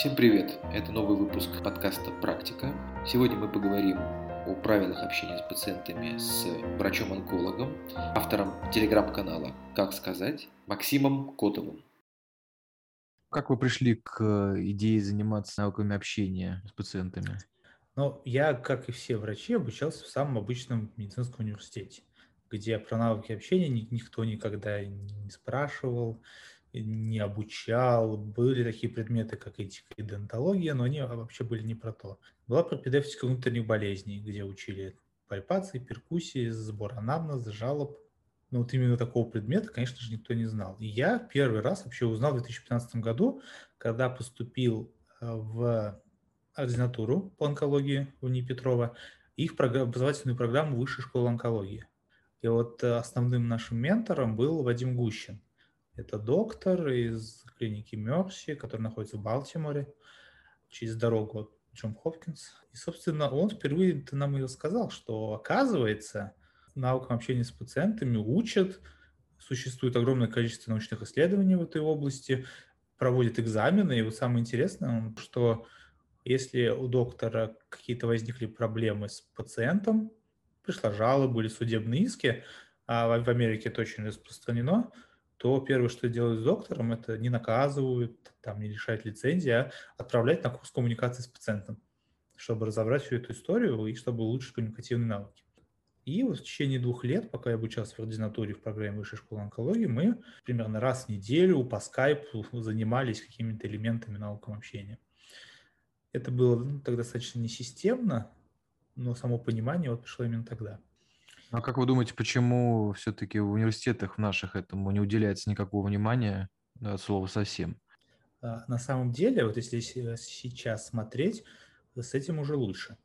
Всем привет! Это новый выпуск подкаста «Практика». Сегодня мы поговорим о правилах общения с пациентами с врачом-онкологом, автором телеграм-канала «Как сказать» Максимом Котовым. Как вы пришли к э, идее заниматься науками общения с пациентами? Ну, я, как и все врачи, обучался в самом обычном медицинском университете, где про навыки общения никто никогда не спрашивал, не обучал. Были такие предметы, как этика и дентология, но они вообще были не про то. Была пропедевтика внутренних болезней, где учили пальпации, перкуссии, сбор анамнеза, жалоб. Но вот именно такого предмета, конечно же, никто не знал. И я первый раз вообще узнал в 2015 году, когда поступил э, в ординатуру по онкологии в НИИ Петрова, их образовательную программу Высшей школы онкологии. И вот э, основным нашим ментором был Вадим Гущин – это доктор из клиники Мерси, который находится в Балтиморе, через дорогу от Джон Хопкинс. И, собственно, он впервые нам и рассказал, что, оказывается, наукам общения с пациентами учат, существует огромное количество научных исследований в этой области, проводят экзамены, и вот самое интересное, что если у доктора какие-то возникли проблемы с пациентом, пришла жалоба или судебные иски, а в Америке это очень распространено, то первое, что делают с доктором, это не наказывают, там, не лишают лицензии, а отправлять на курс коммуникации с пациентом, чтобы разобрать всю эту историю и чтобы улучшить коммуникативные навыки. И вот в течение двух лет, пока я обучался в ординатуре в программе Высшей школы онкологии, мы примерно раз в неделю по скайпу занимались какими-то элементами науком общения. Это было ну, тогда достаточно несистемно, но само понимание вот пришло именно тогда – а как вы думаете, почему все-таки в университетах наших этому не уделяется никакого внимания, от слова совсем? А, на самом деле, вот если сейчас смотреть, с этим уже лучше.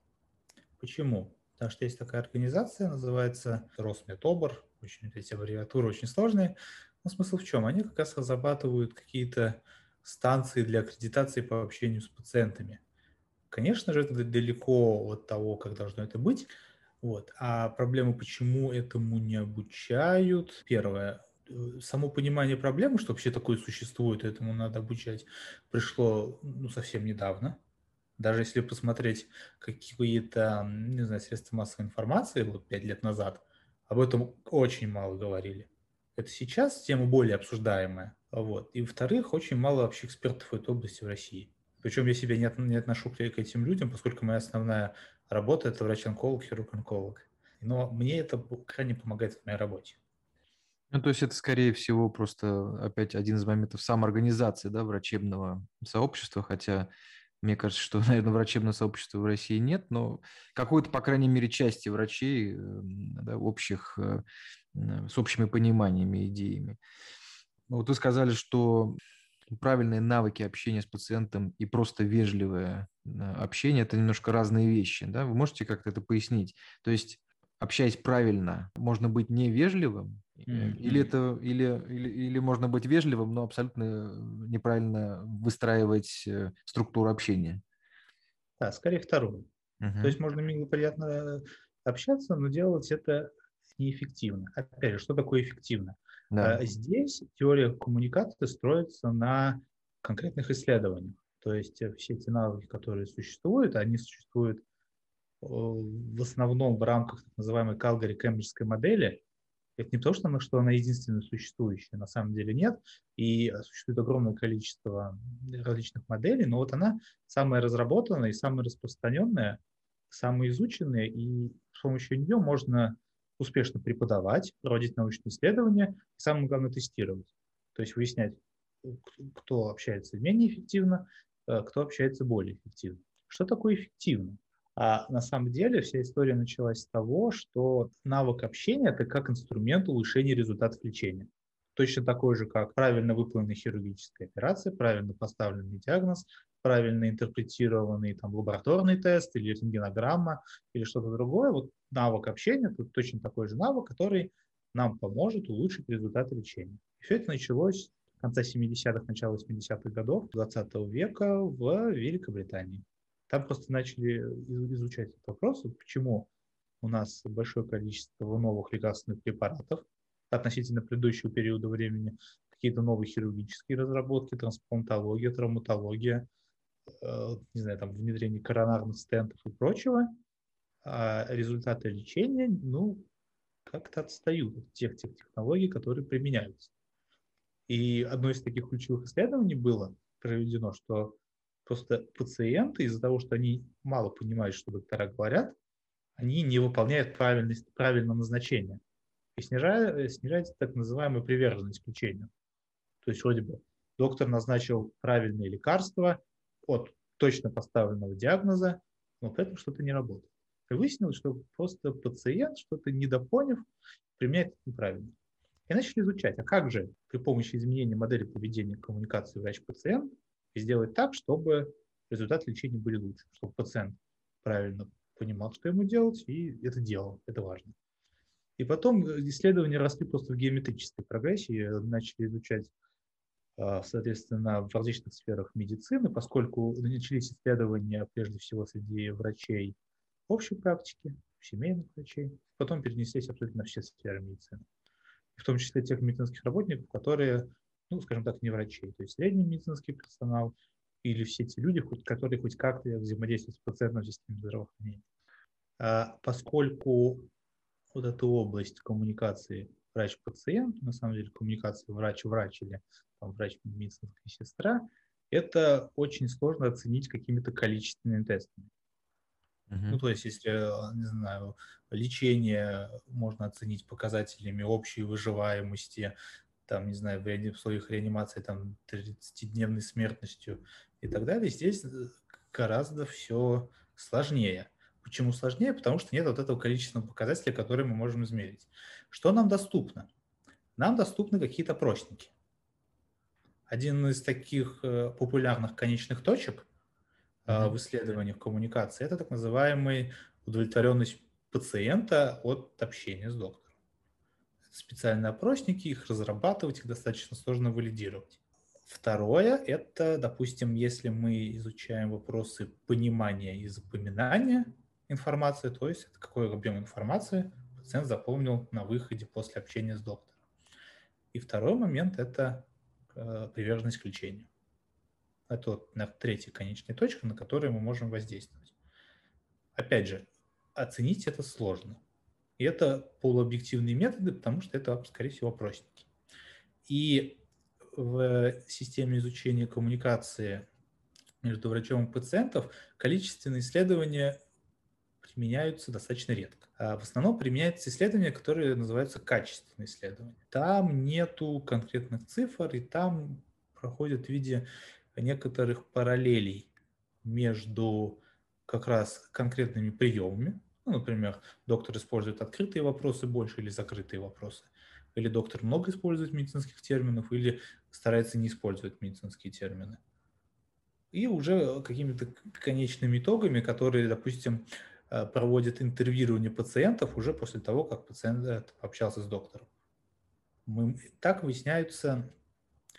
Почему? Потому что есть такая организация, называется Росметобор, очень эти аббревиатуры очень сложные. Но смысл в чем? Они как раз разрабатывают какие-то станции для аккредитации по общению с пациентами. Конечно же, это далеко от того, как должно это быть, вот. А проблема, почему этому не обучают? Первое, э, само понимание проблемы, что вообще такое существует, этому надо обучать, пришло ну, совсем недавно. Даже если посмотреть какие-то, не знаю, средства массовой информации, вот пять лет назад, об этом очень мало говорили. Это сейчас тема более обсуждаемая. Вот. И, во-вторых, очень мало вообще экспертов в этой области в России. Причем я себя не, от, не отношу к этим людям, поскольку моя основная работа – это врач-онколог, хирург-онколог. Но мне это крайне помогает в моей работе. Ну, то есть это, скорее всего, просто опять один из моментов самоорганизации да, врачебного сообщества, хотя мне кажется, что, наверное, врачебного сообщества в России нет, но какой-то, по крайней мере, части врачей да, общих, э, с общими пониманиями, идеями. Вот вы сказали, что правильные навыки общения с пациентом и просто вежливое э, общение – это немножко разные вещи. Да? Вы можете как-то это пояснить? То есть, общаясь правильно, можно быть невежливым, mm-hmm. или, это, или, или, или можно быть вежливым, но абсолютно неправильно выстраивать структуру общения? Да, скорее второе. Uh-huh. То есть можно мило приятно общаться, но делать это неэффективно. Опять же, что такое эффективно? Да. А здесь теория коммуникации строится на конкретных исследованиях. То есть э, все эти навыки, которые существуют, они существуют э, в основном в рамках так называемой Калгари-Кембриджской модели. Это не потому, что что она единственная существующая, на самом деле нет. И существует огромное количество различных моделей, но вот она самая разработанная и самая распространенная, самая изученная, и с помощью нее можно успешно преподавать, проводить научные исследования и, самое главное, тестировать. То есть выяснять, кто общается менее эффективно, э, кто общается более эффективно. Что такое эффективно? А на самом деле вся история началась с того, что навык общения – это как инструмент улучшения результатов лечения точно такой же, как правильно выполненная хирургическая операция, правильно поставленный диагноз, правильно интерпретированный там, лабораторный тест или рентгенограмма или что-то другое. Вот навык общения – это точно такой же навык, который нам поможет улучшить результаты лечения. И все это началось в конце 70-х, начало 80-х годов 20 века в Великобритании. Там просто начали изучать этот вопрос, почему у нас большое количество новых лекарственных препаратов, относительно предыдущего периода времени, какие-то новые хирургические разработки, трансплантология, травматология, не знаю, там, внедрение коронарных стентов и прочего, а результаты лечения, ну, как-то отстают от тех, тех технологий, которые применяются. И одно из таких ключевых исследований было проведено, что просто пациенты из-за того, что они мало понимают, что доктора говорят, они не выполняют правильность, правильное назначение. И снижает, снижается так называемая приверженность к лечению. То есть вроде бы доктор назначил правильные лекарства от точно поставленного диагноза, но при этом что-то не работает. И выяснилось, что просто пациент, что-то недопоняв, применяет это неправильно. И начали изучать, а как же при помощи изменения модели поведения коммуникации врач-пациент сделать так, чтобы результаты лечения были лучше, чтобы пациент правильно понимал, что ему делать, и это делал, это важно. И потом исследования росли просто в геометрической прогрессии, начали изучать, соответственно, в различных сферах медицины, поскольку начались исследования прежде всего среди врачей общей практики, семейных врачей, потом перенеслись абсолютно все сферы медицины. В том числе тех медицинских работников, которые, ну, скажем так, не врачи, то есть средний медицинский персонал или все те люди, которые хоть как-то взаимодействуют с пациентом в системе здравоохранения. А поскольку вот эта область коммуникации врач-пациент, на самом деле коммуникация врач-врач или там, врач-медицинская сестра, это очень сложно оценить какими-то количественными тестами. Uh-huh. Ну, то есть, если, не знаю, лечение можно оценить показателями общей выживаемости, там, не знаю, в условиях реанимации, там, 30-дневной смертностью и так далее, здесь гораздо все сложнее. Почему сложнее? Потому что нет вот этого количественного показателя, который мы можем измерить. Что нам доступно? Нам доступны какие-то опросники. Один из таких э, популярных конечных точек mm-hmm. в исследованиях коммуникации это так называемый удовлетворенность пациента от общения с доктором. Это специальные опросники, их разрабатывать, их достаточно сложно валидировать. Второе – это, допустим, если мы изучаем вопросы понимания и запоминания информации, то есть это какой объем информации пациент запомнил на выходе после общения с доктором. И второй момент – это э, приверженность к лечению. Это вот третья конечная точка, на которую мы можем воздействовать. Опять же, оценить это сложно. И это полуобъективные методы, потому что это, скорее всего, опросники. И в системе изучения коммуникации между врачом и пациентом количественные исследования применяются достаточно редко. А в основном применяются исследования, которые называются качественные исследования. Там нету конкретных цифр, и там проходят в виде некоторых параллелей между как раз конкретными приемами. Ну, например, доктор использует открытые вопросы больше или закрытые вопросы. Или доктор много использует медицинских терминов, или старается не использовать медицинские термины. И уже какими-то конечными итогами, которые, допустим, проводит интервьюирование пациентов уже после того, как пациент общался с доктором. Мы, так выясняются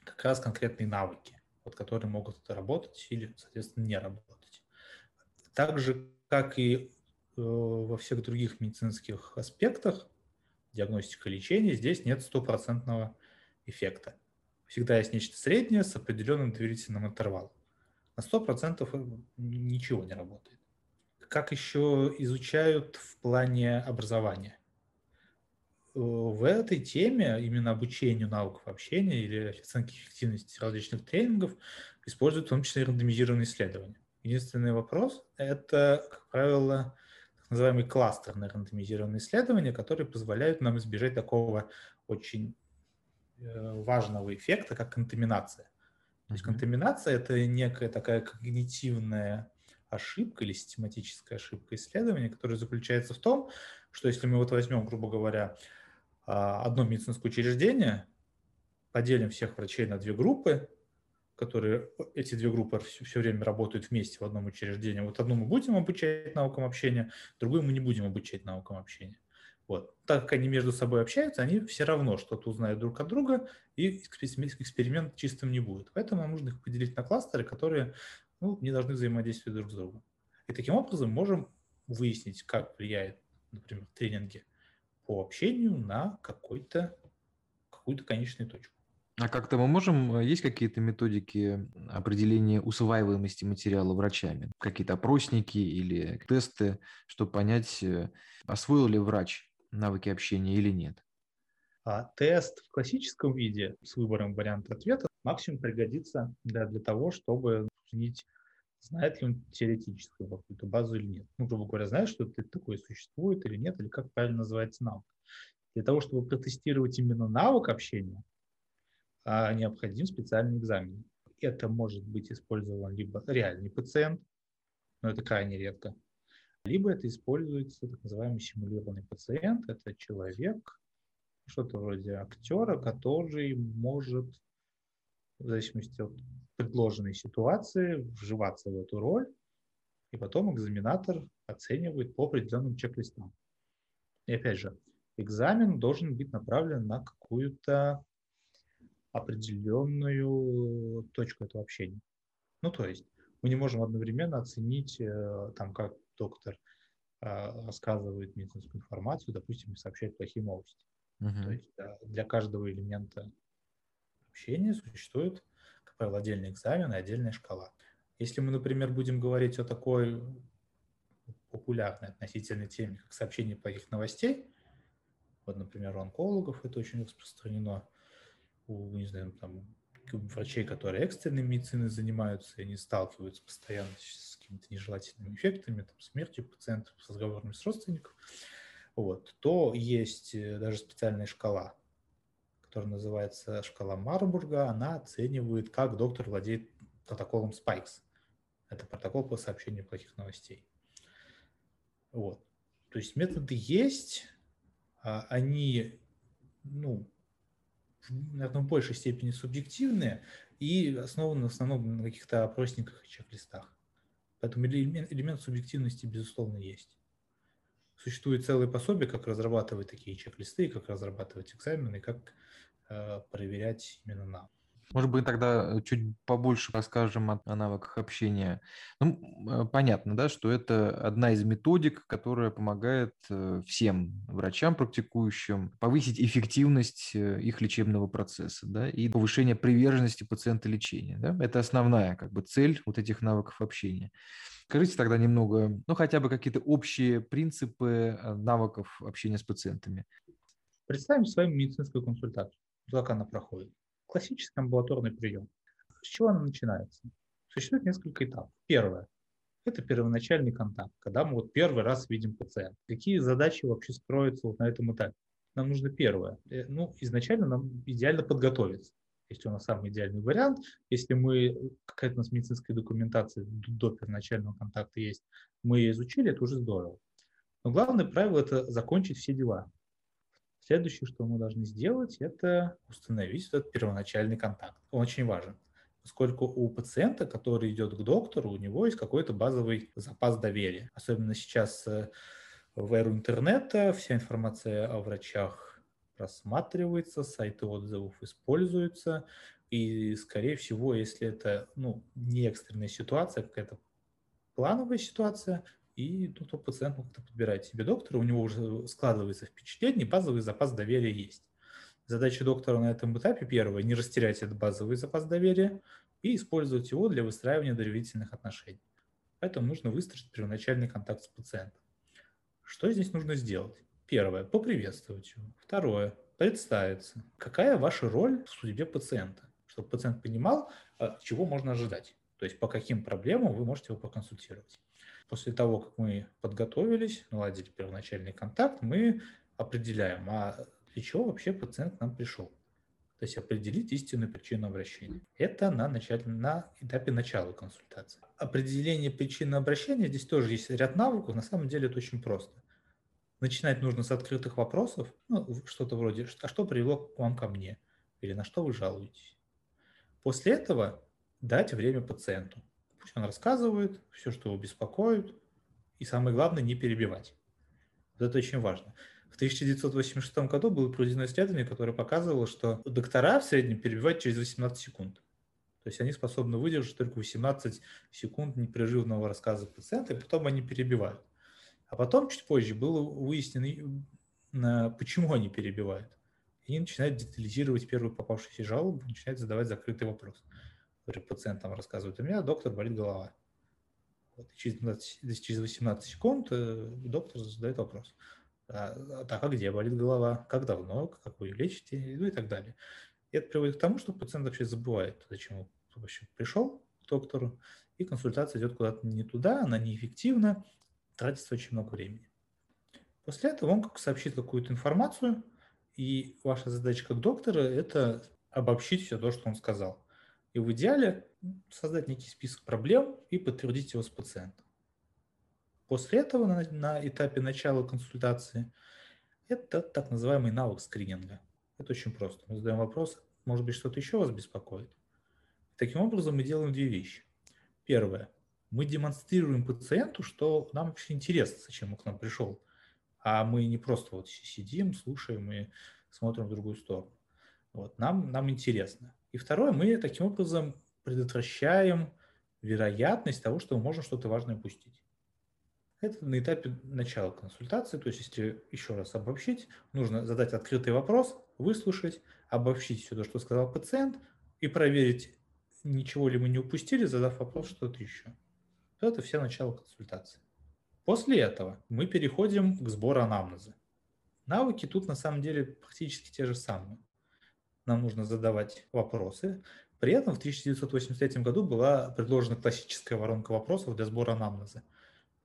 как раз конкретные навыки, вот, которые могут работать или, соответственно, не работать. Так же, как и э, во всех других медицинских аспектах, диагностика лечения, здесь нет стопроцентного эффекта. Всегда есть нечто среднее с определенным доверительным интервалом. На 100% э, ничего не работает как еще изучают в плане образования. В этой теме, именно обучению навыков общения или оценки эффективности различных тренингов, используют в том числе рандомизированные исследования. Единственный вопрос – это, как правило, так называемые кластерные рандомизированные исследования, которые позволяют нам избежать такого очень э, важного эффекта, как контаминация. То есть контаминация – это некая такая когнитивная ошибка или систематическая ошибка исследования, которая заключается в том, что если мы вот возьмем, грубо говоря, а, одно медицинское учреждение, поделим всех врачей на две группы, которые эти две группы все, время работают вместе в одном учреждении. Вот одну мы будем обучать наукам общения, другую мы не будем обучать наукам общения. Вот. Так как они между собой общаются, они все равно что-то узнают друг от друга, и эксперимент чистым не будет. Поэтому нам нужно их поделить на кластеры, которые ну, не должны взаимодействовать друг с другом. И таким образом можем выяснить, как влияет, например, тренинги по общению на какой-то, какую-то конечную точку. А как-то мы можем, есть какие-то методики определения усваиваемости материала врачами? Какие-то опросники или тесты, чтобы понять, э, освоил ли врач навыки общения или нет? А тест в классическом виде с выбором варианта ответа максимум пригодится для, для того, чтобы оценить, знает ли он теоретическую какую-то базу или нет. Ну, грубо говоря, знает, что это такое существует или нет, или как правильно называется навык. Для того, чтобы протестировать именно навык общения, а, необходим специальный экзамен. Это может быть использован либо реальный пациент, но это крайне редко, либо это используется так называемый симулированный пациент. Это человек, что-то вроде актера, который может, в зависимости от предложенной ситуации, вживаться в эту роль, и потом экзаменатор оценивает по определенным чек-листам. И опять же, экзамен должен быть направлен на какую-то определенную точку этого общения. Ну, то есть мы не можем одновременно оценить, э, там, как доктор э, рассказывает медицинскую информацию, допустим, и сообщает плохие новости. Uh-huh. То есть для каждого элемента общения существует, как правило, отдельный экзамен и отдельная шкала. Если мы, например, будем говорить о такой популярной относительной теме, как сообщение плохих новостей, вот, например, у онкологов это очень распространено, у, не знаю, там, врачей, которые экстренной медициной занимаются, и они сталкиваются постоянно с какими-то нежелательными эффектами, там, смертью пациентов, с разговорами с родственниками, вот, то есть э, даже специальная шкала, которая называется шкала Марбурга, она оценивает, как доктор владеет протоколом Spikes. Это протокол по сообщению плохих новостей. Вот. То есть методы есть, а они, ну, наверное, в большей степени субъективные и основаны в основном на каких-то опросниках и чек-листах. Поэтому элемент, элемент субъективности, безусловно, есть. Существует целое пособие, как разрабатывать такие чек-листы, как разрабатывать экзамены, как проверять именно нам. Может быть, тогда чуть побольше расскажем о, о навыках общения. Ну, э, понятно, да, что это одна из методик, которая помогает э, всем врачам, практикующим, повысить эффективность э, их лечебного процесса, да, и повышение приверженности пациента лечения, да. Это основная, как бы, цель вот этих навыков общения. Скажите тогда немного, ну, хотя бы какие-то общие принципы навыков общения с пациентами. Представим с вами медицинскую консультацию, как она проходит классический амбулаторный прием. С чего он начинается? Существует несколько этапов. Первое – это первоначальный контакт, когда мы вот первый раз видим пациента. Какие задачи вообще строятся вот на этом этапе? Нам нужно первое. Э, ну, изначально нам идеально подготовиться. Если у нас самый идеальный вариант, если мы, какая-то у нас медицинская документация до первоначального контакта есть, мы ее изучили, это уже здорово. Но главное правило – это закончить все дела. Следующее, что мы должны сделать, это установить этот первоначальный контакт. Он очень важен, поскольку у пациента, который идет к доктору, у него есть какой-то базовый запас доверия. Особенно сейчас э, в эру интернета вся информация о врачах просматривается, сайты отзывов используются, и, скорее всего, если это ну, не экстренная ситуация, а какая-то плановая ситуация, и ну, то пациент как-то подбирает себе доктора, у него уже складывается впечатление, базовый запас доверия есть. Задача доктора на этом этапе первая – не растерять этот базовый запас доверия и использовать его для выстраивания доверительных отношений. Поэтому нужно выстроить первоначальный контакт с пациентом. Что здесь нужно сделать? Первое – поприветствовать его. Второе – представиться. Какая ваша роль в судьбе пациента? Чтобы пациент понимал, а, чего можно ожидать. То есть по каким проблемам вы можете его проконсультировать. После того, как мы подготовились, наладили первоначальный контакт, мы определяем, а для чего вообще пациент к нам пришел. То есть определить истинную причину обращения. Это на, начале, на этапе начала консультации. Определение причины обращения, здесь тоже есть ряд навыков, на самом деле это очень просто. Начинать нужно с открытых вопросов, ну, что-то вроде «А что привело к вам ко мне?» или «На что вы жалуетесь?». После этого дать время пациенту. Пусть он рассказывает все, что его беспокоит, и самое главное, не перебивать. Вот это очень важно. В 1986 году было проведено исследование, которое показывало, что доктора в среднем перебивают через 18 секунд. То есть они способны выдержать только 18 секунд непрерывного рассказа пациента, и потом они перебивают. А потом, чуть позже, было выяснено, почему они перебивают. и начинают детализировать первую попавшуюся жалобу, начинают задавать закрытый вопрос. Например, пациент там рассказывает, у меня доктор болит голова. Вот, через, 15, через 18 секунд э, доктор задает вопрос. А, так, а где болит голова? Как давно? Как вы ее лечите? Ну и так далее. И это приводит к тому, что пациент вообще забывает, зачем вообще пришел к доктору, и консультация идет куда-то не туда, она неэффективна, тратится очень много времени. После этого он как сообщит какую-то информацию, и ваша задача как доктора – это обобщить все то, что он сказал. И в идеале создать некий список проблем и подтвердить его с пациентом. После этого на, на этапе начала консультации это так называемый навык скрининга. Это очень просто. Мы задаем вопрос, может быть, что-то еще вас беспокоит? Таким образом, мы делаем две вещи. Первое. Мы демонстрируем пациенту, что нам вообще интересно, зачем он к нам пришел. А мы не просто вот сидим, слушаем и смотрим в другую сторону. Вот, нам, нам интересно. И второе, мы таким образом предотвращаем вероятность того, что мы можем что-то важное упустить. Это на этапе начала консультации, то есть если еще раз обобщить, нужно задать открытый вопрос, выслушать, обобщить все то, что сказал пациент, и проверить, ничего ли мы не упустили, задав вопрос что-то еще. Это все начало консультации. После этого мы переходим к сбору анамнеза. Навыки тут на самом деле практически те же самые. Нам нужно задавать вопросы. При этом в 1983 году была предложена классическая воронка вопросов для сбора анамнеза.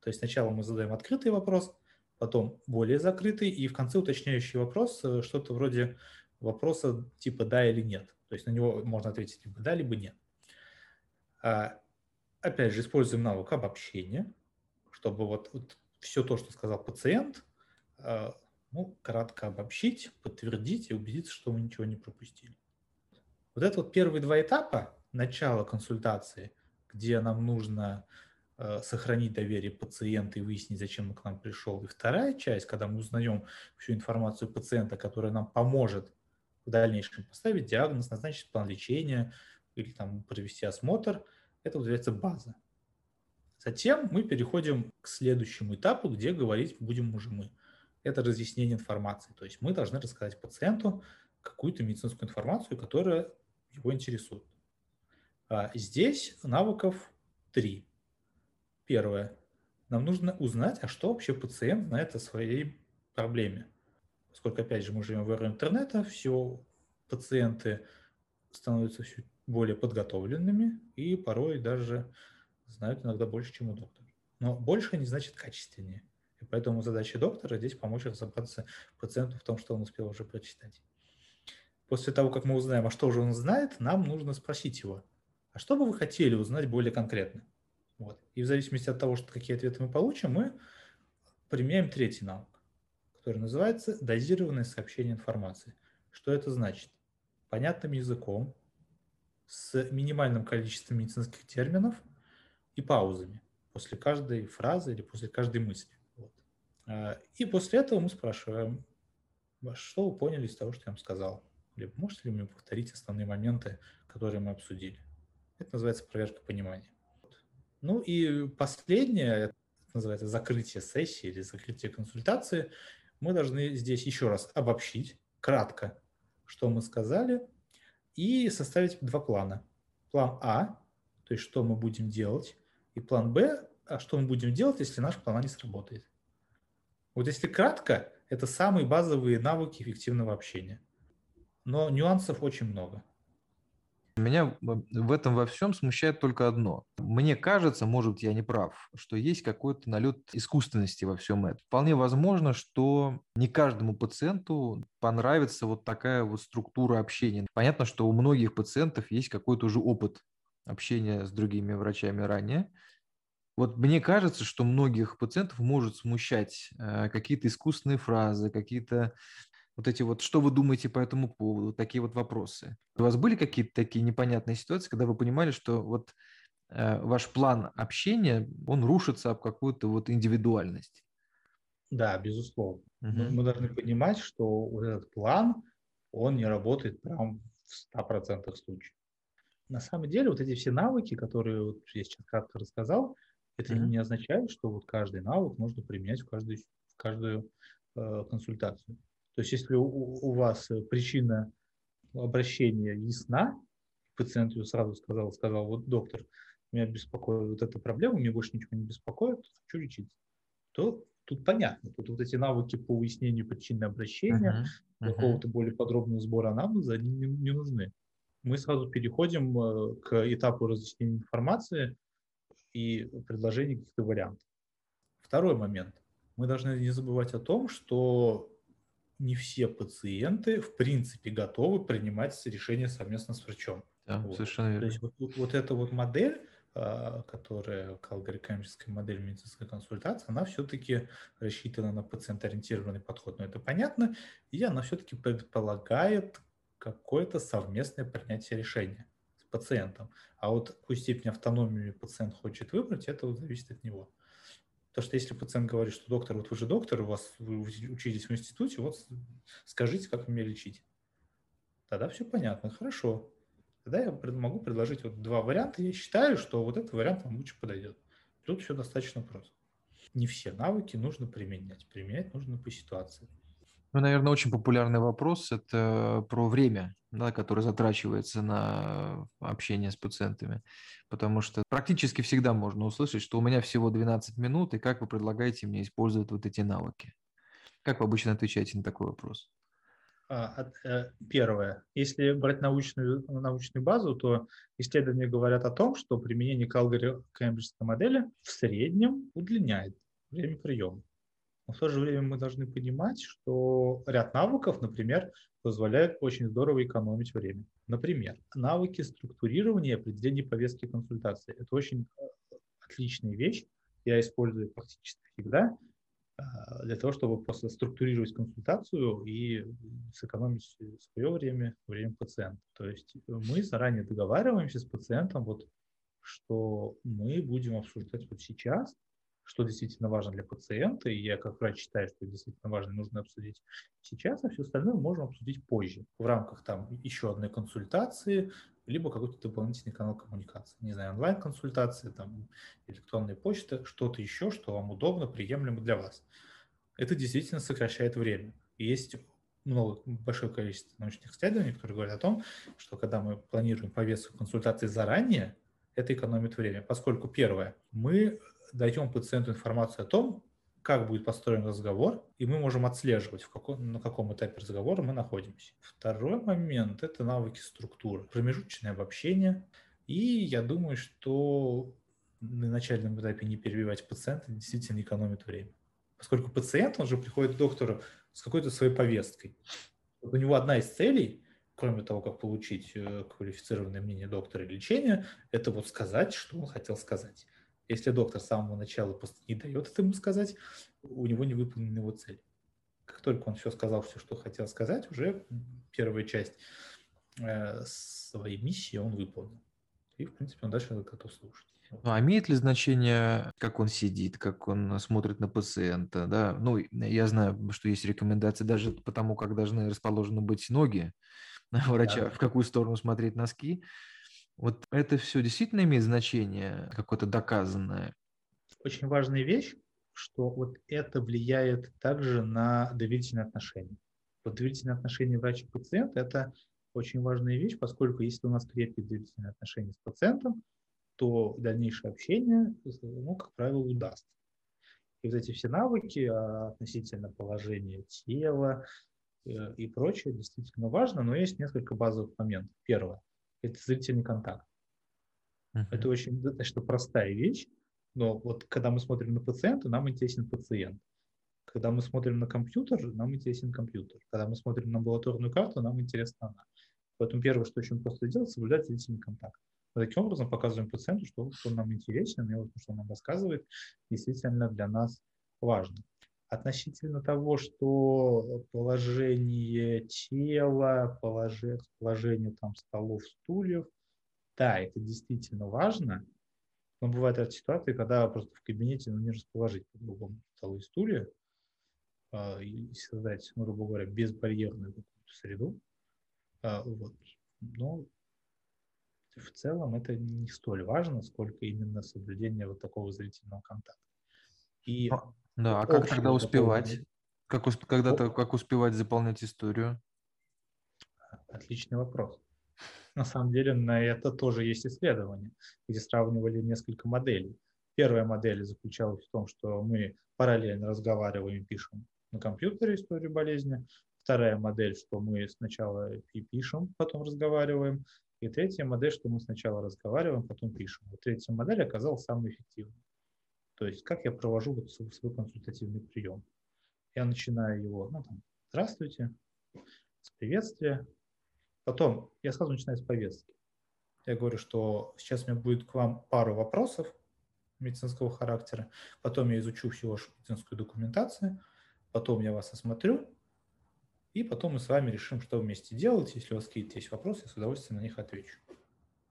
То есть сначала мы задаем открытый вопрос, потом более закрытый, и в конце уточняющий вопрос, э, что-то вроде вопроса типа «да» или «нет». То есть на него можно ответить либо «да», либо «нет». А, опять же, используем навык обобщения, чтобы вот, вот все то, что сказал пациент, а, ну, кратко обобщить, подтвердить и убедиться, что мы ничего не пропустили. Вот это вот первые два этапа начала консультации, где нам нужно Э, сохранить доверие пациента и выяснить, зачем он к нам пришел. И вторая часть, когда мы узнаем всю информацию пациента, которая нам поможет в дальнейшем поставить диагноз, назначить план лечения или там провести осмотр, это называется база. Затем мы переходим к следующему этапу, где говорить будем уже мы. Это разъяснение информации. То есть мы должны рассказать пациенту какую-то медицинскую информацию, которая его интересует. А здесь навыков три. Первое. Нам нужно узнать, а что вообще пациент знает о своей проблеме. Поскольку, опять же, мы живем в эру интернета, все пациенты становятся все более подготовленными и порой даже знают иногда больше, чем у доктора. Но больше не значит качественнее. И поэтому задача доктора здесь помочь разобраться пациенту в том, что он успел уже прочитать. После того, как мы узнаем, а что же он знает, нам нужно спросить его, а что бы вы хотели узнать более конкретно? Вот. И в зависимости от того, что, какие ответы мы получим, мы применяем третий навык, который называется дозированное сообщение информации. Что это значит? Понятным языком, с минимальным количеством медицинских терминов и паузами после каждой фразы или после каждой мысли. А, и после этого мы спрашиваем, что вы поняли из того, что я вам сказал? Или можете ли мне повторить основные моменты, которые мы обсудили? Это называется проверка понимания. Ну и последнее, это называется закрытие сессии или закрытие консультации. Мы должны здесь еще раз обобщить кратко, что мы сказали, и составить два плана. План А, то есть что мы будем делать, и план Б, а что мы будем делать, если наш план А не сработает. Вот если кратко, это самые базовые навыки эффективного общения. Но нюансов очень много. Меня в этом во всем смущает только одно. Мне кажется, может я не прав, что есть какой-то налет искусственности во всем этом. Вполне возможно, что не каждому пациенту понравится вот такая вот структура общения. Понятно, что у многих пациентов есть какой-то уже опыт общения с другими врачами ранее. Вот мне кажется, что многих пациентов может смущать э, какие-то искусственные фразы, какие-то вот эти вот, что вы думаете по этому поводу, такие вот вопросы. У вас были какие-то такие непонятные ситуации, когда вы понимали, что вот э, ваш план общения, он рушится об какую-то вот индивидуальность? Да, безусловно. Угу. Мы, мы должны понимать, что вот этот план, он не работает прям в 100% случаев. На самом деле вот эти все навыки, которые вот я сейчас кратко рассказал, это mm не означает, что вот каждый навык нужно применять в каждую, в каждую э, консультацию. То есть если у, у вас причина обращения ясна, пациент ее сразу сказал, сказал, вот доктор, меня беспокоит вот эта проблема, мне больше ничего не беспокоит, хочу лечиться, то тут понятно. Тут вот эти навыки по выяснению причины обращения, uh-huh. Uh-huh. какого-то более подробного сбора анамнеза, они не, не нужны. Мы сразу переходим э, к этапу разъяснения информации и предложения каких-то вариантов. Второй момент. Мы должны не забывать о том, что не все пациенты в принципе готовы принимать решения совместно с врачом. Да, вот. совершенно верно. То есть вот, вот эта вот модель, а, которая калгорикамическая модель медицинской консультации, она все-таки рассчитана на пациент-ориентированный подход. Но это понятно, и она все-таки предполагает какое-то совместное принятие решения пациентом. А вот какую степень автономии пациент хочет выбрать, это вот зависит от него. Потому что если пациент говорит, что доктор, вот вы же доктор, у вас вы учитесь в институте, вот скажите, как меня лечить. Тогда все понятно, хорошо. Тогда я могу предложить вот два варианта. Я считаю, что вот этот вариант вам лучше подойдет. Тут все достаточно просто. Не все навыки нужно применять. Применять нужно по ситуации. Ну, наверное, очень популярный вопрос – это про время, да, которое затрачивается на общение с пациентами. Потому что практически всегда можно услышать, что у меня всего 12 минут, и как вы предлагаете мне использовать вот эти навыки? Как вы обычно отвечаете на такой вопрос? А, э, первое. Если брать научную, научную базу, то исследования говорят о том, что применение Калгари-Кембриджской модели в среднем удлиняет время приема. Но в то же время мы должны понимать, что ряд навыков, например, позволяет очень здорово экономить время. Например, навыки структурирования и определения повестки консультации. Это очень э, отличная вещь. Я использую практически всегда а, для того, чтобы просто структурировать консультацию и сэкономить свое время, время пациента. То есть мы заранее договариваемся с пациентом, вот, что мы будем обсуждать вот сейчас что действительно важно для пациента, и я как врач считаю, что действительно важно, нужно обсудить сейчас, а все остальное можем обсудить позже, в рамках там еще одной консультации, либо какой-то дополнительный канал коммуникации, не знаю, онлайн-консультации, там, электронная почта, что-то еще, что вам удобно, приемлемо для вас. Это действительно сокращает время. Есть много, большое количество научных исследований, которые говорят о том, что когда мы планируем повестку консультации заранее, это экономит время, поскольку первое, мы даем пациенту информацию о том, как будет построен разговор, и мы можем отслеживать, в каком, на каком этапе разговора мы находимся. Второй момент – это навыки структуры, промежуточное обобщение. И я думаю, что на начальном этапе не перебивать пациента действительно экономит время. Поскольку пациент, он же приходит к доктору с какой-то своей повесткой. у него одна из целей, кроме того, как получить э, квалифицированное мнение доктора лечения, это вот сказать, что он хотел сказать. Если доктор с самого начала просто не дает это ему сказать, у него не выполнена его цель. Как только он все сказал, все, что хотел сказать, уже первая часть э, своей миссии он выполнил. И, в принципе, он дальше готов слушать. Ну, а имеет ли значение, как он сидит, как он смотрит на пациента? Да? Ну, я знаю, что есть рекомендации даже по тому, как должны расположены быть ноги врача, да. в какую сторону смотреть носки. Вот это все действительно имеет значение, какое-то доказанное? Очень важная вещь, что вот это влияет также на доверительные отношения. Вот доверительные отношения врача-пациента – это очень важная вещь, поскольку если у нас крепкие доверительные отношения с пациентом, то дальнейшее общение, ну, как правило, удастся. И вот эти все навыки а, относительно положения тела э, и прочее действительно важно, но есть несколько базовых моментов. Первое это зрительный контакт. Uh-huh. Это очень достаточно простая вещь, но вот когда мы смотрим на пациента, нам интересен пациент. Когда мы смотрим на компьютер, нам интересен компьютер. Когда мы смотрим на амбулаторную карту, нам интересна она. Поэтому первое, что очень просто делать, соблюдать зрительный контакт. Мы таким образом показываем пациенту, что, что нам интересен, и вот, что он нам рассказывает, действительно для нас важно. Относительно того, что положение тела, положение, положение там, столов, стульев, да, это действительно важно, но бывают ситуации, когда просто в кабинете ну, не расположить по-другому столы и стулья э, и создать, ну, грубо говоря, безбарьерную среду. Э, вот. Но в целом это не столь важно, сколько именно соблюдение вот такого зрительного контакта. И да, а как тогда успевать? Как когда-то как успевать заполнять историю? Отличный вопрос. На самом деле на это тоже есть исследования, где сравнивали несколько моделей. Первая модель заключалась в том, что мы параллельно разговариваем и пишем на компьютере историю болезни. Вторая модель, что мы сначала и пишем, потом разговариваем. И третья модель, что мы сначала разговариваем, потом пишем. Вот третья модель оказалась самой эффективной. То есть как я провожу вот свой консультативный прием. Я начинаю его, ну, там, здравствуйте, с приветствия. Потом я сразу начинаю с повестки. Я говорю, что сейчас у меня будет к вам пару вопросов медицинского характера. Потом я изучу всю вашу медицинскую документацию. Потом я вас осмотрю. И потом мы с вами решим, что вместе делать. Если у вас какие-то есть вопросы, я с удовольствием на них отвечу.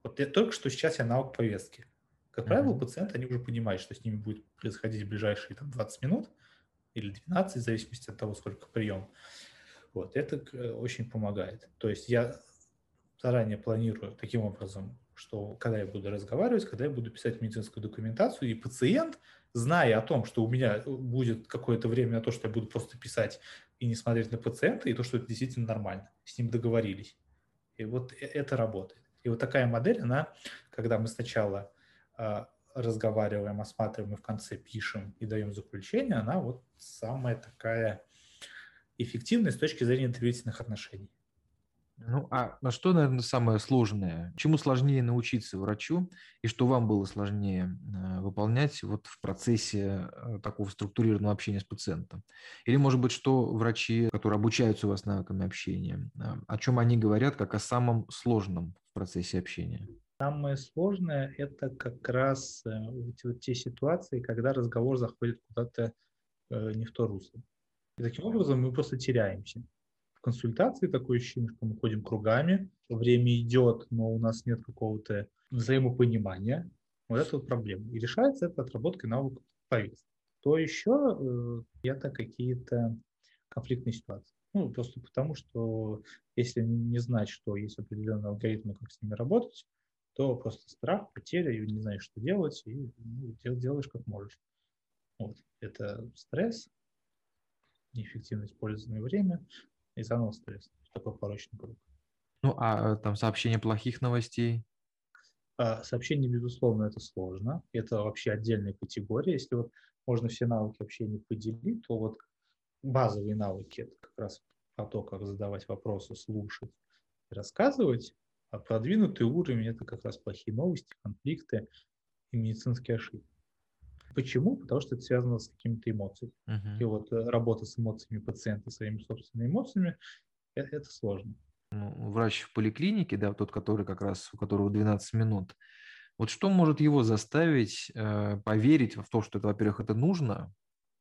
Вот я, только что сейчас я навык повестки. Как правило, пациенты, они уже понимают, что с ними будет происходить в ближайшие там, 20 минут или 12, в зависимости от того, сколько прием. Вот, это э, очень помогает. То есть я заранее планирую таким образом, что когда я буду разговаривать, когда я буду писать медицинскую документацию, и пациент, зная о том, что у меня будет какое-то время на то, что я буду просто писать и не смотреть на пациента, и то, что это действительно нормально, с ним договорились. И вот э, это работает. И вот такая модель, она, когда мы сначала э, разговариваем, осматриваем и в конце пишем и даем заключение, она вот самая такая эффективная с точки зрения доверительных отношений. Ну, а на что, наверное, самое сложное? Чему сложнее научиться врачу, и что вам было сложнее э, выполнять вот в процессе э, такого структурированного общения с пациентом? Или, может быть, что врачи, которые обучаются у вас навыками общения, э, о чем они говорят, как о самом сложном в процессе общения? Самое сложное – это как раз вот, вот те ситуации, когда разговор заходит куда-то не в то русло. И таким образом мы просто теряемся консультации такое ощущение, что мы ходим кругами, время идет, но у нас нет какого-то взаимопонимания. Вот это вот проблема. И решается это отработкой навыков повестки. То еще э, это какие-то конфликтные ситуации. Ну, просто потому, что если не знать, что есть определенные алгоритмы, как с ними работать, то просто страх, потеря, и не знаешь, что делать, и ну, делаешь как можешь. Вот. Это стресс, неэффективно использованное время, и заново стресс. Такой порочный круг. Ну, а там сообщение плохих новостей? А, сообщение, безусловно, это сложно. Это вообще отдельная категория. Если вот можно все навыки общения поделить, то вот базовые навыки – это как раз о том, как задавать вопросы, слушать рассказывать, а продвинутый уровень – это как раз плохие новости, конфликты и медицинские ошибки. Почему? Потому что это связано с какими-то эмоциями. Uh-huh. И вот э, работа с эмоциями пациента, своими собственными эмоциями, это, это сложно. Ну, врач в поликлинике, да, тот, который как раз, у которого 12 минут, вот что может его заставить э, поверить в то, что это, во-первых, это нужно,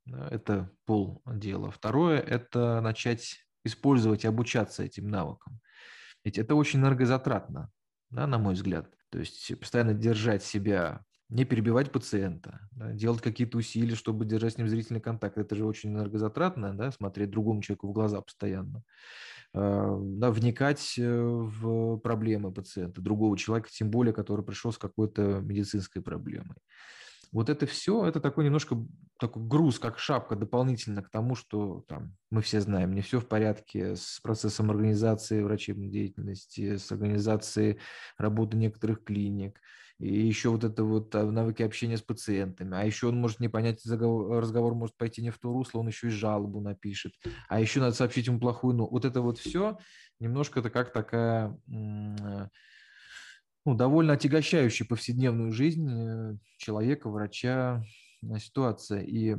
это пол дела. Второе – это начать использовать и обучаться этим навыкам. Ведь это очень энергозатратно, да, на мой взгляд. То есть постоянно держать себя не перебивать пациента, да, делать какие-то усилия, чтобы держать с ним зрительный контакт. Это же очень энергозатратно, да, смотреть другому человеку в глаза постоянно. А, да, вникать э, в проблемы пациента, другого человека, тем более, который пришел с какой-то медицинской проблемой. Вот это все, это такой немножко такой груз, как шапка дополнительно к тому, что там, мы все знаем, не все в порядке с процессом организации врачебной деятельности, с организацией работы некоторых клиник, и еще вот это вот а, навыки общения с пациентами, а еще он может не понять, разговор может пойти не в то русло, он еще и жалобу напишет, а еще надо сообщить ему плохую, ну, вот это вот все немножко это как такая э, ну, довольно отягощающая повседневную жизнь э, человека, врача ситуация. И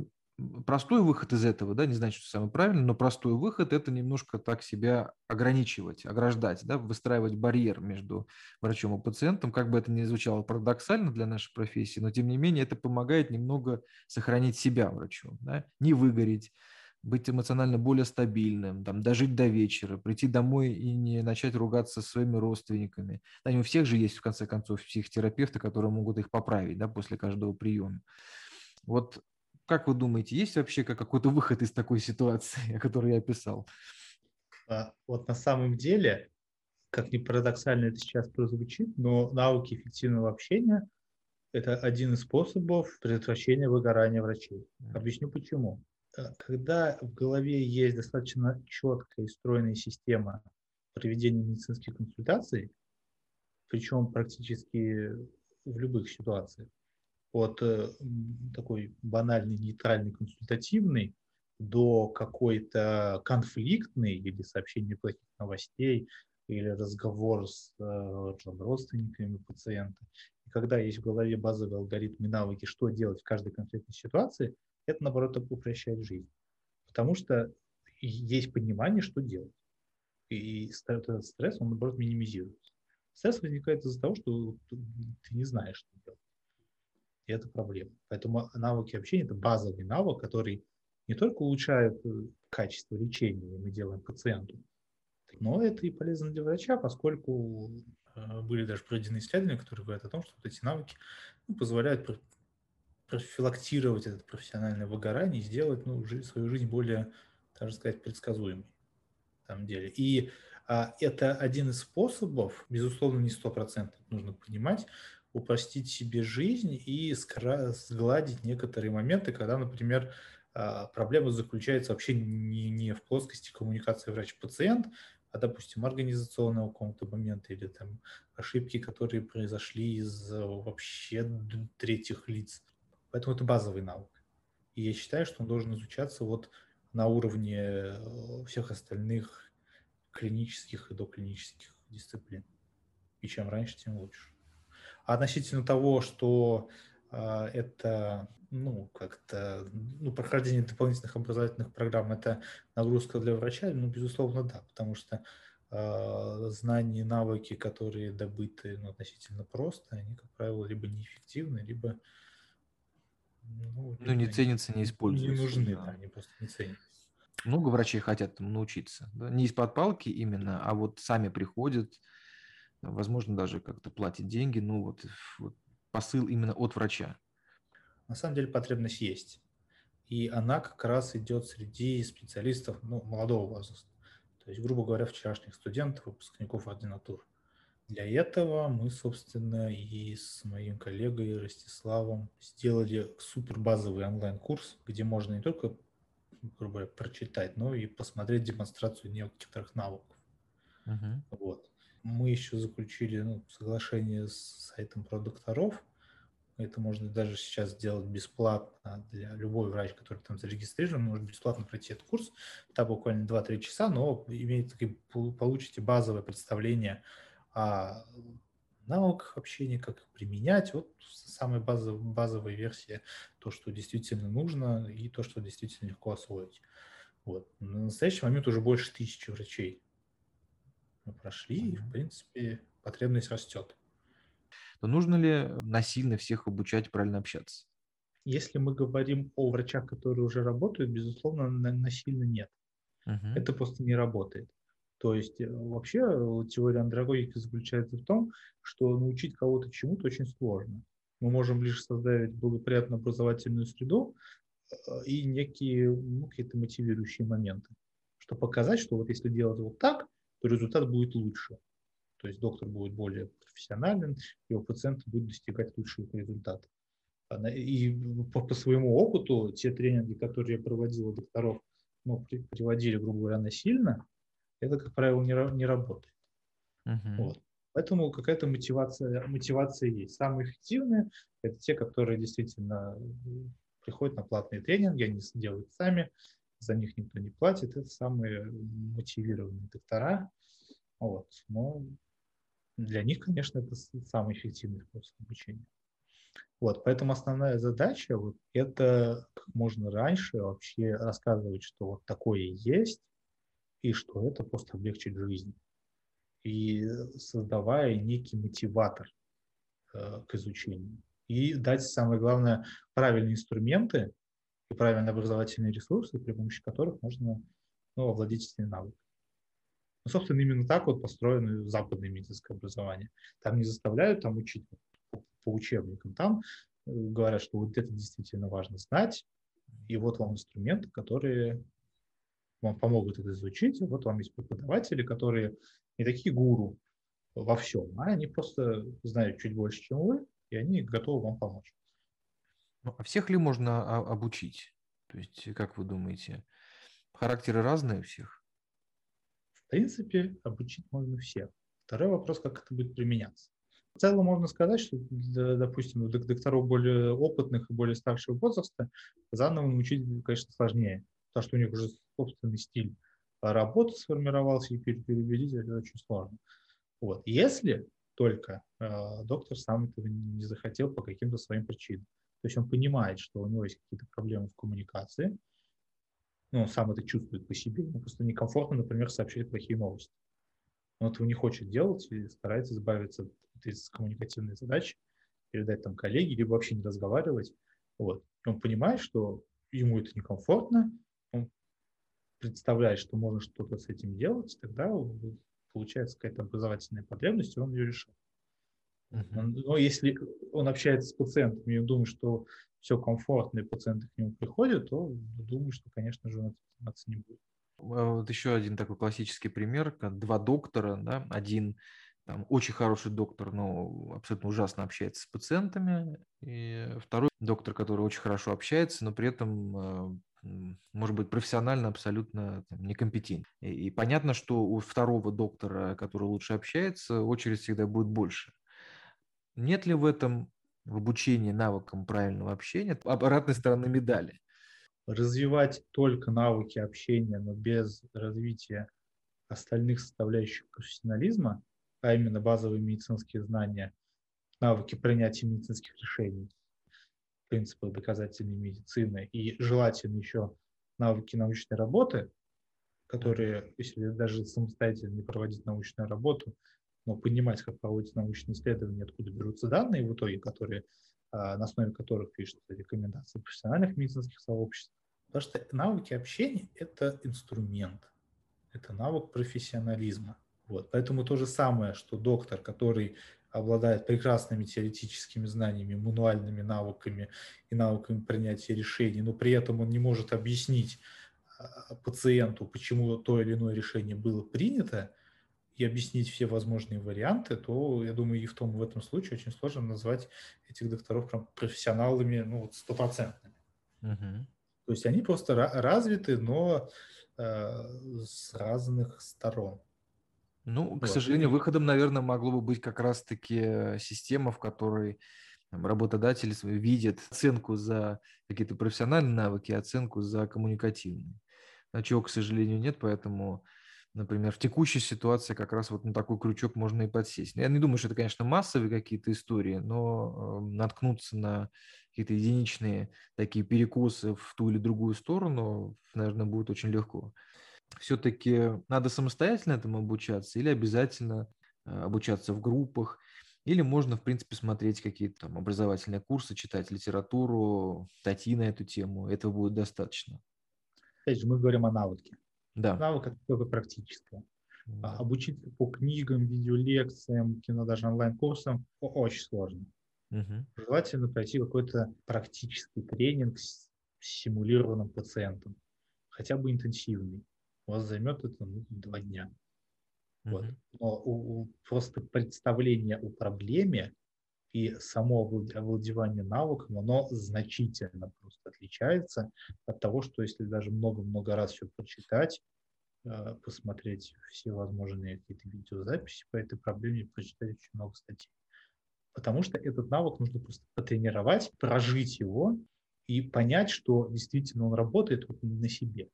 простой выход из этого, да, не значит, что самый правильный, но простой выход – это немножко так себя ограничивать, ограждать, да, выстраивать барьер между врачом и пациентом. Как бы это ни звучало парадоксально для нашей профессии, но тем не менее это помогает немного сохранить себя врачу, да, не выгореть, быть эмоционально более стабильным, там, дожить до вечера, прийти домой и не начать ругаться со своими родственниками. Да, не у всех же есть, в конце концов, психотерапевты, которые могут их поправить да, после каждого приема. Вот как вы думаете, есть вообще какой-то выход из такой ситуации, о которой я описал? А, вот на самом деле, как ни парадоксально это сейчас прозвучит, но навыки эффективного общения – это один из способов предотвращения выгорания врачей. Объясню почему. Э, когда в голове есть достаточно четкая и стройная система проведения медицинских консультаций, причем практически в любых ситуациях, от э, такой банальной, нейтральной, консультативной до какой-то конфликтной или сообщения плохих новостей, или разговор с э, родственниками пациента. И когда есть в голове базовые алгоритмы навыки, что делать в каждой конкретной ситуации, это, наоборот, упрощает жизнь. Потому что есть понимание, что делать. И этот стресс, он, наоборот, минимизируется. Стресс возникает из-за того, что ты не знаешь, что делать. И это проблема. Поэтому навыки общения – это базовый навык, который не только улучшает э, качество лечения, мы делаем пациенту, но это и полезно для врача, поскольку э, были даже проведены исследования, которые говорят о том, что вот эти навыки ну, позволяют профилактировать это профессиональное выгорание сделать ну, свою жизнь более, так сказать, предсказуемой в самом деле. И а, это один из способов, безусловно, не сто процентов нужно понимать, упростить себе жизнь и сгладить некоторые моменты, когда, например, а, проблема заключается вообще не, не в плоскости коммуникации врач-пациент, а, допустим, организационного какого-то момента или там ошибки, которые произошли из вообще третьих лиц. Поэтому это базовый навык. И я считаю, что он должен изучаться вот на уровне э, всех остальных клинических и доклинических дисциплин. И чем раньше, тем лучше. А относительно того, что э, это ну, как-то, ну, прохождение дополнительных образовательных программ – это нагрузка для врача, ну, безусловно, да, потому что э, знания и навыки, которые добыты ну, относительно просто, они, как правило, либо неэффективны, либо ну, ну не ценятся, не используются. Не нужны, да, они просто не ценятся. Много врачей хотят научиться. Да? Не из-под палки именно, а вот сами приходят, возможно, даже как-то платят деньги. Ну вот, вот посыл именно от врача. На самом деле потребность есть. И она как раз идет среди специалистов ну, молодого возраста. То есть, грубо говоря, вчерашних студентов, выпускников ординатур. Для этого мы, собственно, и с моим коллегой Ростиславом сделали супер базовый онлайн-курс, где можно не только, грубо говоря, прочитать, но и посмотреть демонстрацию некоторых навыков. Uh-huh. Вот. Мы еще заключили ну, соглашение с сайтом продукторов. Это можно даже сейчас сделать бесплатно для любой врач, который там зарегистрирован, может бесплатно пройти этот курс. Там буквально 2-3 часа, но имеет, получите базовое представление о навыках общения, как их применять. Вот самая базовая, базовая версия, то, что действительно нужно и то, что действительно легко освоить. Вот. На настоящий момент уже больше тысячи врачей мы прошли, и, в принципе, потребность растет. Но нужно ли насильно всех обучать правильно общаться? Если мы говорим о врачах, которые уже работают, безусловно, насильно нет. Uh-huh. Это просто не работает. То есть э, вообще э, теория андрогогики заключается в том, что научить кого-то чему-то очень сложно. Мы можем лишь создать благоприятную образовательную среду э, и некие ну, какие-то мотивирующие моменты, чтобы показать, что вот если делать вот так, то результат будет лучше. То есть доктор будет более профессионален, его пациент будет достигать лучших результатов. И по, по своему опыту те тренинги, которые я проводил у докторов, ну, при, приводили, грубо говоря, насильно, это, как правило, не, не работает. Uh-huh. Вот. Поэтому какая-то мотивация, мотивация есть. Самые эффективные – это те, которые действительно приходят на платные тренинги, они делают сами, за них никто не платит. Это самые мотивированные доктора. Вот. Но для них, конечно, это самый эффективный способ обучения. Вот, поэтому основная задача вот, это как можно раньше вообще рассказывать, что вот такое есть, и что это просто облегчит жизнь. И создавая некий мотиватор э, к изучению. И дать, самое главное, правильные инструменты и правильные образовательные ресурсы, при помощи которых можно ну, овладеть этими навыками. Ну, собственно, именно так вот построено западное медицинское образование. Там не заставляют там учить по, по учебникам, там э, говорят, что вот это действительно важно знать, и вот вам инструменты, которые вам помогут это изучить. Вот вам есть преподаватели, которые не такие гуру во всем, а они просто знают чуть больше, чем вы, и они готовы вам помочь. Ну, а всех ли можно обучить? То есть, как вы думаете, характеры разные у всех? В принципе, обучить можно всех. Второй вопрос, как это будет применяться. В целом можно сказать, что, допустим, докторов более опытных и более старшего возраста заново научить, конечно, сложнее, потому что у них уже собственный стиль работы сформировался, и переубедить это очень сложно. Вот. Если только э, доктор сам этого не захотел по каким-то своим причинам. То есть он понимает, что у него есть какие-то проблемы в коммуникации, ну, он сам это чувствует по себе, ему просто некомфортно, например, сообщать плохие новости. Он этого не хочет делать и старается избавиться от этой коммуникативной задачи, передать там коллеге, либо вообще не разговаривать. Вот. Он понимает, что ему это некомфортно, представляет, что можно что-то с этим делать, тогда получается какая-то образовательная потребность, и он ее решает. Uh-huh. Но если он общается с пациентами и думает, что все комфортно, и пациенты к нему приходят, то думаю, что, конечно же, он этим заниматься не будет. А вот еще один такой классический пример, два доктора, да, один там, очень хороший доктор, но абсолютно ужасно общается с пациентами, и второй доктор, который очень хорошо общается, но при этом а, может быть, профессионально абсолютно там, некомпетентен. И, и понятно, что у второго доктора, который лучше общается, очередь всегда будет больше. Нет ли в этом в обучении навыкам правильного общения обратной стороны медали? Развивать только навыки общения, но без развития остальных составляющих профессионализма, а именно базовые медицинские знания, навыки принятия медицинских решений, принципы доказательной медицины и желательно еще навыки научной работы, которые, если даже самостоятельно не проводить научную работу, но понимать, как проводятся научные исследования, откуда берутся данные в итоге, которые, а, на основе которых пишутся рекомендации профессиональных медицинских сообществ. Потому что навыки общения – это инструмент, это навык профессионализма. Вот. Поэтому то же самое, что доктор, который обладает прекрасными теоретическими знаниями, мануальными навыками и навыками принятия решений, но при этом он не может объяснить а, пациенту, почему то или иное решение было принято, и объяснить все возможные варианты, то, я думаю, и в том в этом случае очень сложно назвать этих докторов прям профессионалами, ну, вот стопроцентными. Угу. То есть они просто развиты, но э, с разных сторон. Ну, к вот. сожалению, выходом, наверное, могло бы быть как раз-таки э, система, в которой там, работодатели свои видят оценку за какие-то профессиональные навыки, оценку за коммуникативные. А чего, к сожалению, нет, поэтому, например, в текущей ситуации как раз вот на такой крючок можно и подсесть. Я не думаю, что это, конечно, массовые какие-то истории, но э, наткнуться на какие-то единичные такие перекосы в ту или другую сторону, наверное, будет очень легко все-таки надо самостоятельно этому обучаться или обязательно э, обучаться в группах, или можно, в принципе, смотреть какие-то там образовательные курсы, читать литературу, статьи на эту тему. Этого будет достаточно. Опять же, мы говорим о навыке. Да. Навык только практическое. Да. Обучиться по книгам, видеолекциям, кино, даже онлайн-курсам очень сложно. Угу. Желательно пройти какой-то практический тренинг с симулированным пациентом, хотя бы интенсивный у вас займет это ну, два дня. Mm-hmm. Вот. Но у, у, просто представление о проблеме и само овладевание навыком, оно значительно просто отличается от того, что если даже много-много раз все прочитать, э, посмотреть все возможные какие-то видеозаписи по этой проблеме, прочитать очень много статей. Потому что этот навык нужно просто потренировать, прожить его и понять, что действительно он работает вот на себе.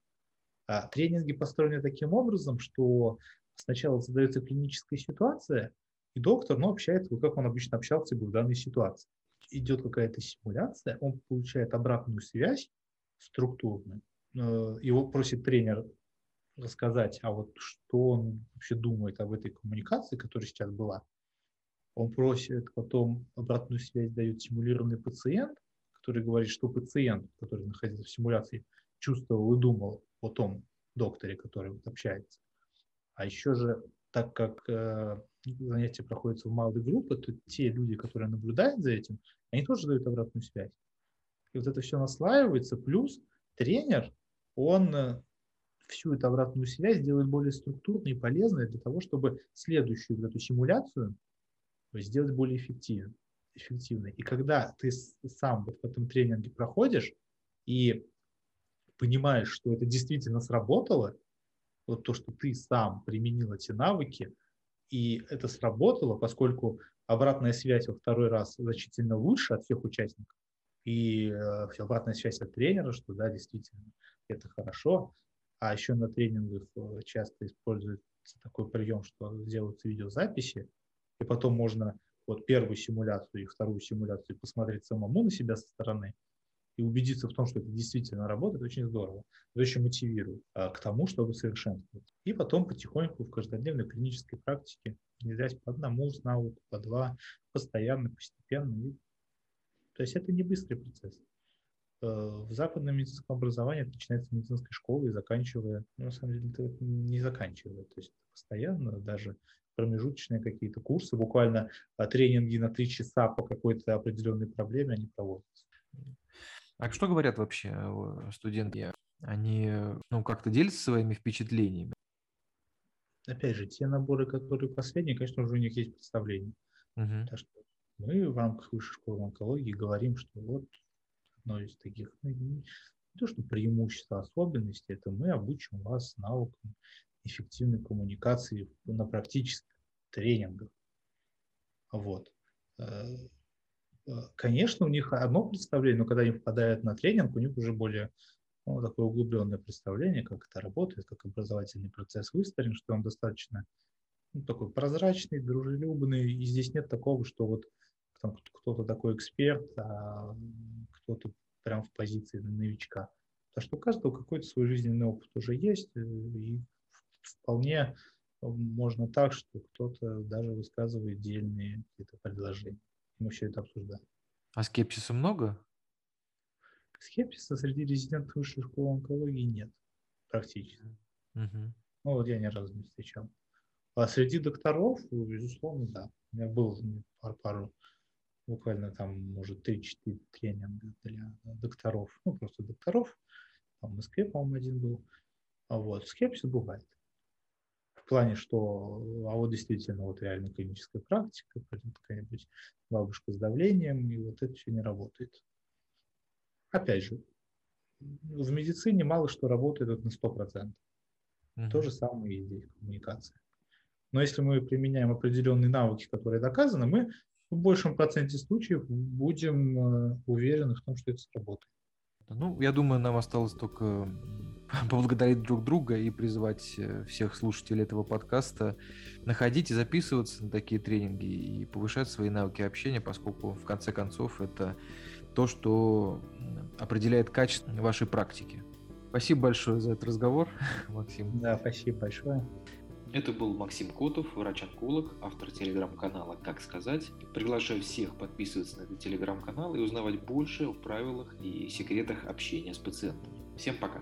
А тренинги построены таким образом, что сначала задается клиническая ситуация, и доктор ну, общается, как он обычно общался бы в данной ситуации. Идет какая-то симуляция, он получает обратную связь структурную, э, его просит тренер рассказать, а вот что он вообще думает об этой коммуникации, которая сейчас была. Он просит, потом обратную связь дает симулированный пациент, который говорит, что пациент, который находился в симуляции, чувствовал и думал о том докторе, который вот общается. А еще же, так как э, занятия проходятся в малой группе, то те люди, которые наблюдают за этим, они тоже дают обратную связь. И вот это все наслаивается, плюс тренер, он э, всю эту обратную связь делает более структурной и полезной для того, чтобы следующую вот эту симуляцию сделать более эффективной. эффективной. И когда ты сам вот в этом тренинге проходишь, и понимаешь, что это действительно сработало, вот то, что ты сам применил эти навыки, и это сработало, поскольку обратная связь во второй раз значительно лучше от всех участников, и э, обратная связь от тренера, что да, действительно, это хорошо. А еще на тренингах э, часто используется такой прием, что делаются видеозаписи, и потом можно вот первую симуляцию и вторую симуляцию посмотреть самому на себя со стороны и убедиться в том, что это действительно работает, очень здорово. Это очень мотивирует а, к тому, чтобы совершенствовать. И потом потихоньку в каждодневной клинической практике внедрять по одному навыку, по два, постоянно, постепенно. И... То есть это не быстрый процесс. Э, в западном медицинском образовании это начинается с медицинской школы и заканчивая, ну, на самом деле, это не заканчивая, то есть постоянно даже промежуточные какие-то курсы, буквально а, тренинги на три часа по какой-то определенной проблеме они проводятся. А что говорят вообще студенты? Они ну, как-то делятся своими впечатлениями? Опять же, те наборы, которые последние, конечно, уже у них есть представление. Угу. Так что мы в рамках высшей школы онкологии говорим, что вот одно из таких, ну, не то, что преимущество, особенности, это мы обучим вас навыкам эффективной коммуникации на практических тренингах. Вот. Э, конечно, у них одно представление, но когда они попадают на тренинг, у них уже более ну, такое углубленное представление, как это работает, как образовательный процесс выстроен, что он достаточно ну, такой прозрачный, дружелюбный, и здесь нет такого, что вот кто-то такой эксперт, а кто-то прям в позиции новичка. Потому что у каждого какой-то свой жизненный опыт уже есть, э, и вполне можно так, что кто-то даже высказывает дельные какие-то предложения. Мы все это обсуждаем. А скепсиса много? Скепсиса среди резидентов высшей школы онкологии нет практически. Угу. Ну вот я ни разу не встречал. А среди докторов, безусловно, да. У меня был пару, пару буквально там, может, 3-4 тренинга для докторов, ну, просто докторов. Там в Москве, по-моему, один был. А вот скепсис бывает плане, что а вот действительно вот реально клиническая практика, какая-нибудь бабушка с давлением, и вот это все не работает. Опять же, в медицине мало что работает на 100%. Mm-hmm. То же самое и здесь коммуникация. Но если мы применяем определенные навыки, которые доказаны, мы в большем проценте случаев будем э, уверены в том, что это сработает. Ну, я думаю, нам осталось только поблагодарить друг друга и призвать э, всех слушателей этого подкаста находить и записываться на такие тренинги и повышать свои навыки общения, поскольку в конце концов это то, что определяет качество вашей практики. Спасибо большое за этот разговор, Максим. Да, спасибо большое. Это был Максим Котов, врач-онколог, автор телеграм-канала «Как сказать». Приглашаю всех подписываться на этот телеграм-канал и узнавать больше о правилах и секретах общения с пациентами. Всем пока!